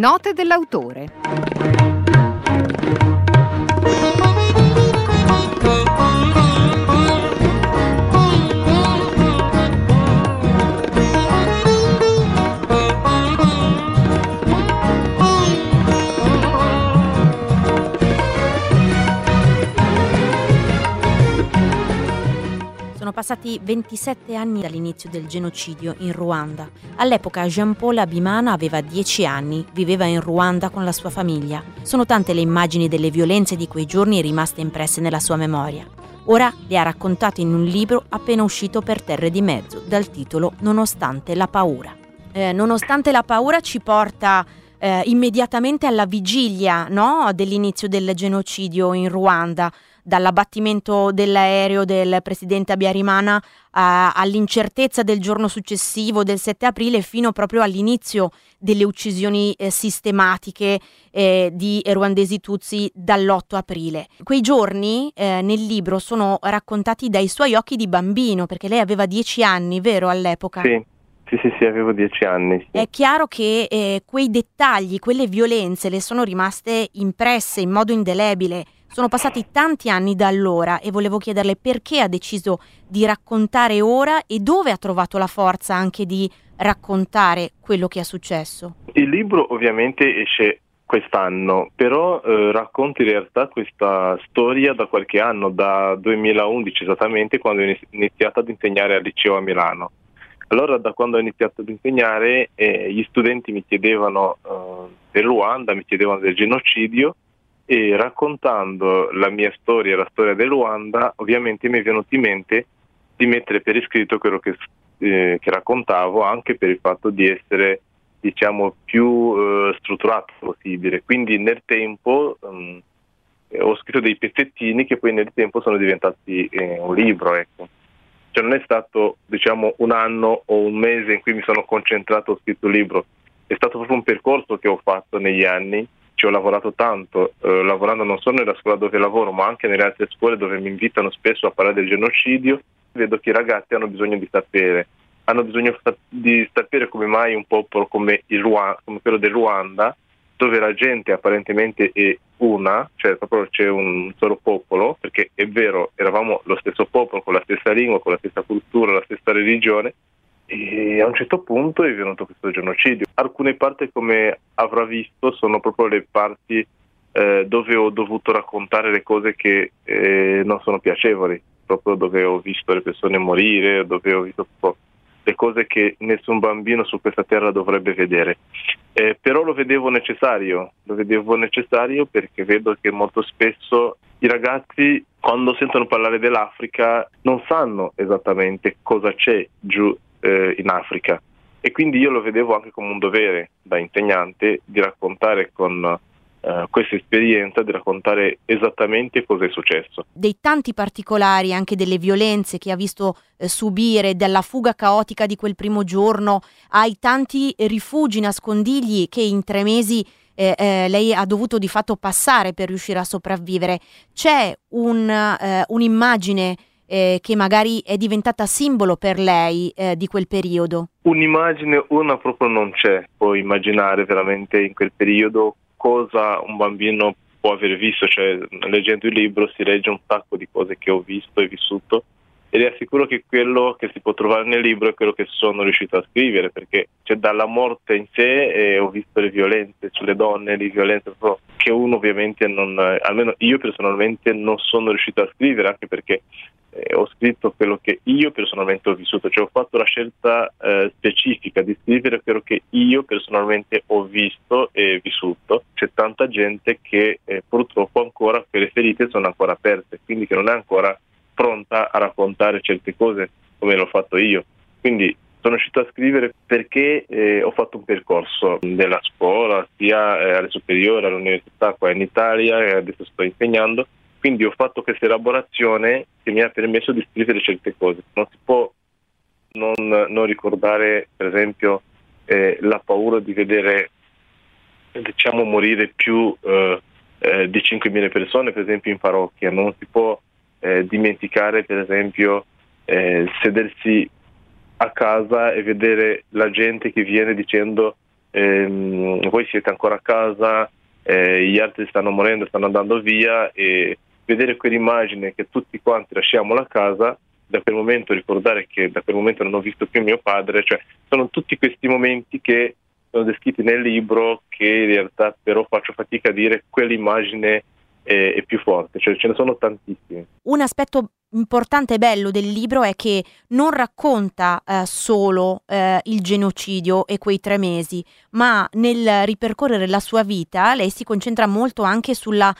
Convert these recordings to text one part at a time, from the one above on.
Note dell'autore. Sono passati 27 anni dall'inizio del genocidio in Ruanda. All'epoca Jean-Paul Abimana aveva 10 anni, viveva in Ruanda con la sua famiglia. Sono tante le immagini delle violenze di quei giorni rimaste impresse nella sua memoria. Ora le ha raccontate in un libro appena uscito per Terre di Mezzo, dal titolo Nonostante la paura. Eh, nonostante la paura ci porta eh, immediatamente alla vigilia no? dell'inizio del genocidio in Ruanda dall'abbattimento dell'aereo del presidente Abiyarimana all'incertezza del giorno successivo del 7 aprile fino proprio all'inizio delle uccisioni eh, sistematiche eh, di ruandesi Tutsi dall'8 aprile. Quei giorni eh, nel libro sono raccontati dai suoi occhi di bambino, perché lei aveva dieci anni, vero, all'epoca? Sì. Sì, sì, sì, avevo dieci anni. Sì. È chiaro che eh, quei dettagli, quelle violenze le sono rimaste impresse in modo indelebile sono passati tanti anni da allora e volevo chiederle perché ha deciso di raccontare ora e dove ha trovato la forza anche di raccontare quello che è successo. Il libro ovviamente esce quest'anno, però eh, racconta in realtà questa storia da qualche anno, da 2011 esattamente, quando ho iniziato ad insegnare al liceo a Milano. Allora da quando ho iniziato ad insegnare eh, gli studenti mi chiedevano eh, del Ruanda, mi chiedevano del genocidio e raccontando la mia storia, la storia del Ruanda, ovviamente mi è venuto in mente di mettere per iscritto quello che, eh, che raccontavo, anche per il fatto di essere diciamo più eh, strutturato possibile. Quindi nel tempo um, ho scritto dei pezzettini che poi nel tempo sono diventati eh, un libro. Ecco. Cioè non è stato diciamo un anno o un mese in cui mi sono concentrato, ho scritto il libro, è stato proprio un percorso che ho fatto negli anni ci ho lavorato tanto, eh, lavorando non solo nella scuola dove lavoro, ma anche nelle altre scuole dove mi invitano spesso a parlare del genocidio, vedo che i ragazzi hanno bisogno di sapere, hanno bisogno di sapere come mai un popolo come, Ruanda, come quello del Ruanda, dove la gente apparentemente è una, cioè proprio c'è un solo popolo, perché è vero, eravamo lo stesso popolo, con la stessa lingua, con la stessa cultura, la stessa religione, e a un certo punto è venuto questo genocidio. Alcune parti, come avrà visto, sono proprio le parti eh, dove ho dovuto raccontare le cose che eh, non sono piacevoli, proprio dove ho visto le persone morire, dove ho visto le cose che nessun bambino su questa terra dovrebbe vedere. Eh, però lo vedevo necessario, lo vedevo necessario perché vedo che molto spesso i ragazzi quando sentono parlare dell'Africa non sanno esattamente cosa c'è giù eh, in Africa e quindi io lo vedevo anche come un dovere da insegnante di raccontare con Uh, questa esperienza di raccontare esattamente cosa è successo. Dei tanti particolari, anche delle violenze che ha visto eh, subire, dalla fuga caotica di quel primo giorno, ai tanti rifugi nascondigli che in tre mesi eh, eh, lei ha dovuto di fatto passare per riuscire a sopravvivere. C'è un, eh, un'immagine eh, che magari è diventata simbolo per lei eh, di quel periodo? Un'immagine, una proprio non c'è, puoi immaginare veramente in quel periodo cosa un bambino può aver visto, cioè leggendo il libro si legge un sacco di cose che ho visto e vissuto ed è sicuro che quello che si può trovare nel libro è quello che sono riuscito a scrivere perché cioè, dalla morte in sé eh, ho visto le violenze sulle donne, le violenze che uno ovviamente non, almeno io personalmente non sono riuscito a scrivere anche perché eh, ho scritto quello che io personalmente ho vissuto, cioè ho fatto la scelta eh, specifica di scrivere quello che io personalmente ho visto e vissuto. C'è tanta gente che eh, purtroppo ancora quelle ferite sono ancora aperte, quindi che non è ancora pronta a raccontare certe cose come l'ho fatto io. Quindi sono riuscito a scrivere perché eh, ho fatto un percorso della scuola, sia eh, alle superiori, all'università qua in Italia e adesso sto insegnando quindi ho fatto questa elaborazione che mi ha permesso di scrivere certe cose. Non si può non, non ricordare, per esempio, eh, la paura di vedere diciamo, morire più eh, eh, di 5.000 persone, per esempio, in parrocchia. Non si può eh, dimenticare, per esempio, eh, sedersi a casa e vedere la gente che viene dicendo ehm, voi siete ancora a casa, eh, gli altri stanno morendo, stanno andando via e vedere quell'immagine che tutti quanti lasciamo la casa, da quel momento ricordare che da quel momento non ho visto più mio padre, cioè sono tutti questi momenti che sono descritti nel libro che in realtà però faccio fatica a dire quell'immagine è, è più forte, cioè ce ne sono tantissime. Un aspetto importante e bello del libro è che non racconta eh, solo eh, il genocidio e quei tre mesi, ma nel ripercorrere la sua vita lei si concentra molto anche sulla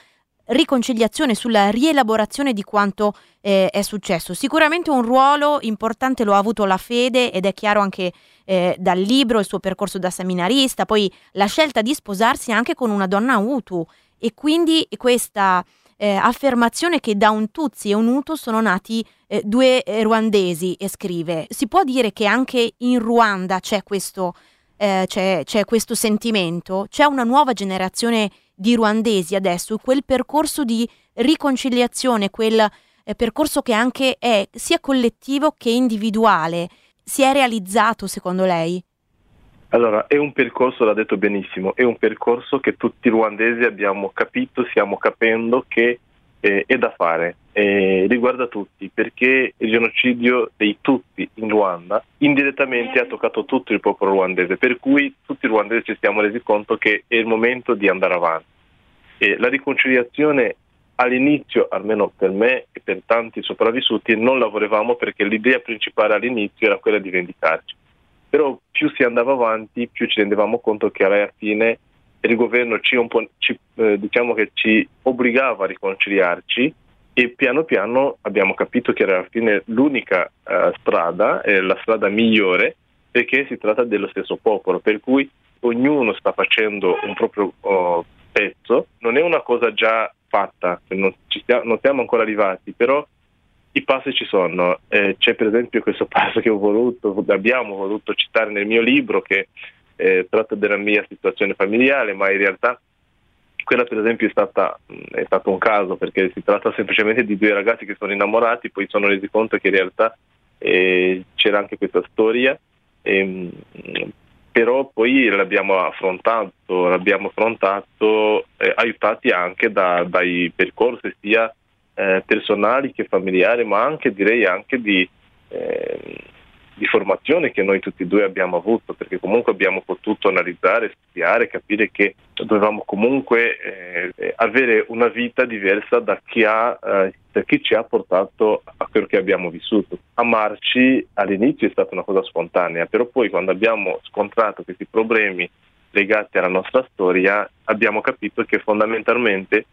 riconciliazione, sulla rielaborazione di quanto eh, è successo. Sicuramente un ruolo importante lo ha avuto la fede ed è chiaro anche eh, dal libro, il suo percorso da seminarista, poi la scelta di sposarsi anche con una donna Hutu e quindi questa eh, affermazione che da un Tutsi e un Hutu sono nati eh, due eh, ruandesi e scrive si può dire che anche in Ruanda c'è questo, eh, c'è, c'è questo sentimento, c'è una nuova generazione di ruandesi adesso, quel percorso di riconciliazione, quel eh, percorso che anche è sia collettivo che individuale, si è realizzato secondo lei? Allora, è un percorso, l'ha detto benissimo, è un percorso che tutti i ruandesi abbiamo capito, stiamo capendo che eh, è da fare, eh, riguarda tutti, perché il genocidio dei tutti in Ruanda indirettamente ha toccato tutto il popolo ruandese, per cui tutti i ruandesi ci siamo resi conto che è il momento di andare avanti. E la riconciliazione all'inizio, almeno per me e per tanti sopravvissuti, non la volevamo perché l'idea principale all'inizio era quella di vendicarci. Però più si andava avanti più ci rendevamo conto che alla fine il governo ci, ci, eh, diciamo ci obbligava a riconciliarci e piano piano abbiamo capito che era alla fine l'unica eh, strada, eh, la strada migliore perché si tratta dello stesso popolo, per cui ognuno sta facendo un proprio oh, pezzo, non è una cosa già fatta, non, stiamo, non siamo ancora arrivati, però i passi ci sono, eh, c'è per esempio questo passo che ho voluto, abbiamo voluto citare nel mio libro che eh, tratta della mia situazione familiare, ma in realtà quella per esempio è, stata, è stato un caso perché si tratta semplicemente di due ragazzi che sono innamorati, poi sono resi conto che in realtà eh, c'era anche questa storia, ehm, però poi l'abbiamo affrontato, l'abbiamo affrontato eh, aiutati anche da, dai percorsi sia eh, personali che familiari, ma anche direi anche di, eh, di, formazione che noi tutti e due abbiamo avuto, perché comunque abbiamo potuto analizzare, studiare, capire che dovevamo comunque eh, avere una vita diversa da chi, ha, eh, da chi ci ha portato a quello che abbiamo vissuto. Amarci all'inizio è stata una cosa spontanea, però poi quando abbiamo scontrato questi problemi legati alla nostra storia abbiamo capito che fondamentalmente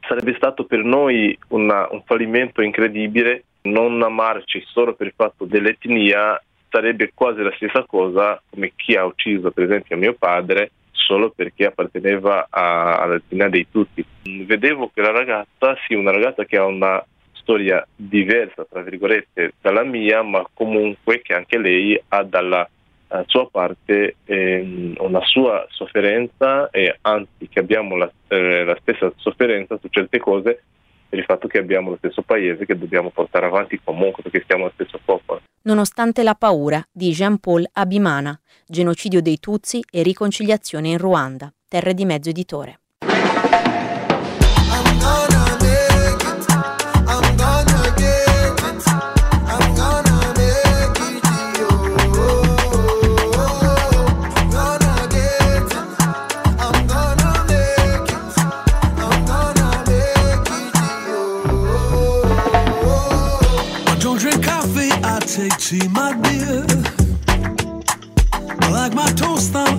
sarebbe stato per noi una, un fallimento incredibile non amarci solo per il fatto dell'etnia sarebbe quasi la stessa cosa come chi ha ucciso per esempio mio padre solo perché apparteneva all'etnia dei tutti. Vedevo che la ragazza, sì, una ragazza che ha una storia diversa, tra virgolette, dalla mia, ma comunque che anche lei ha dalla a sua parte ehm, una sua sofferenza e anzi che abbiamo la, eh, la, stessa sofferenza su certe cose per il fatto che abbiamo lo stesso paese che dobbiamo portare avanti comunque perché siamo lo stesso popolo. Nonostante la paura di Jean-Paul Abimana, genocidio dei Tutsi e riconciliazione in Ruanda, Terre di Mezzo Editore.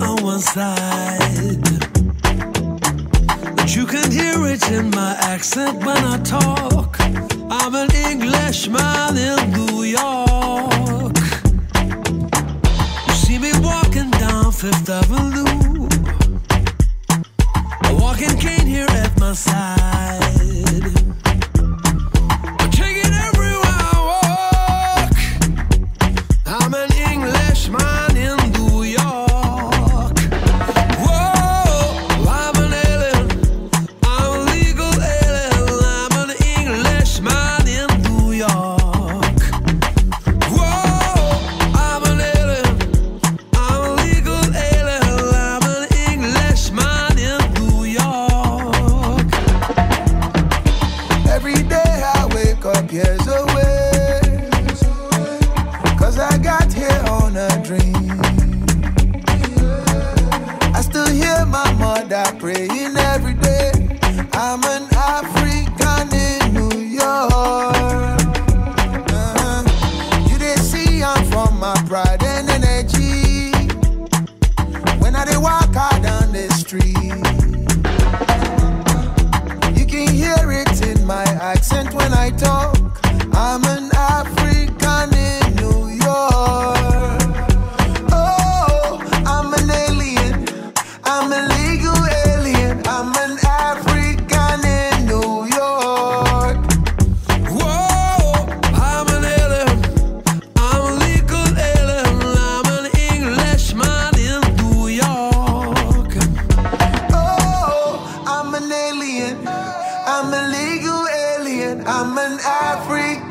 On one side. But you can hear it in my accent when I talk. I'm an Englishman in New York. You see me walking down Fifth Avenue. A walking cane here at my side. I'm an African.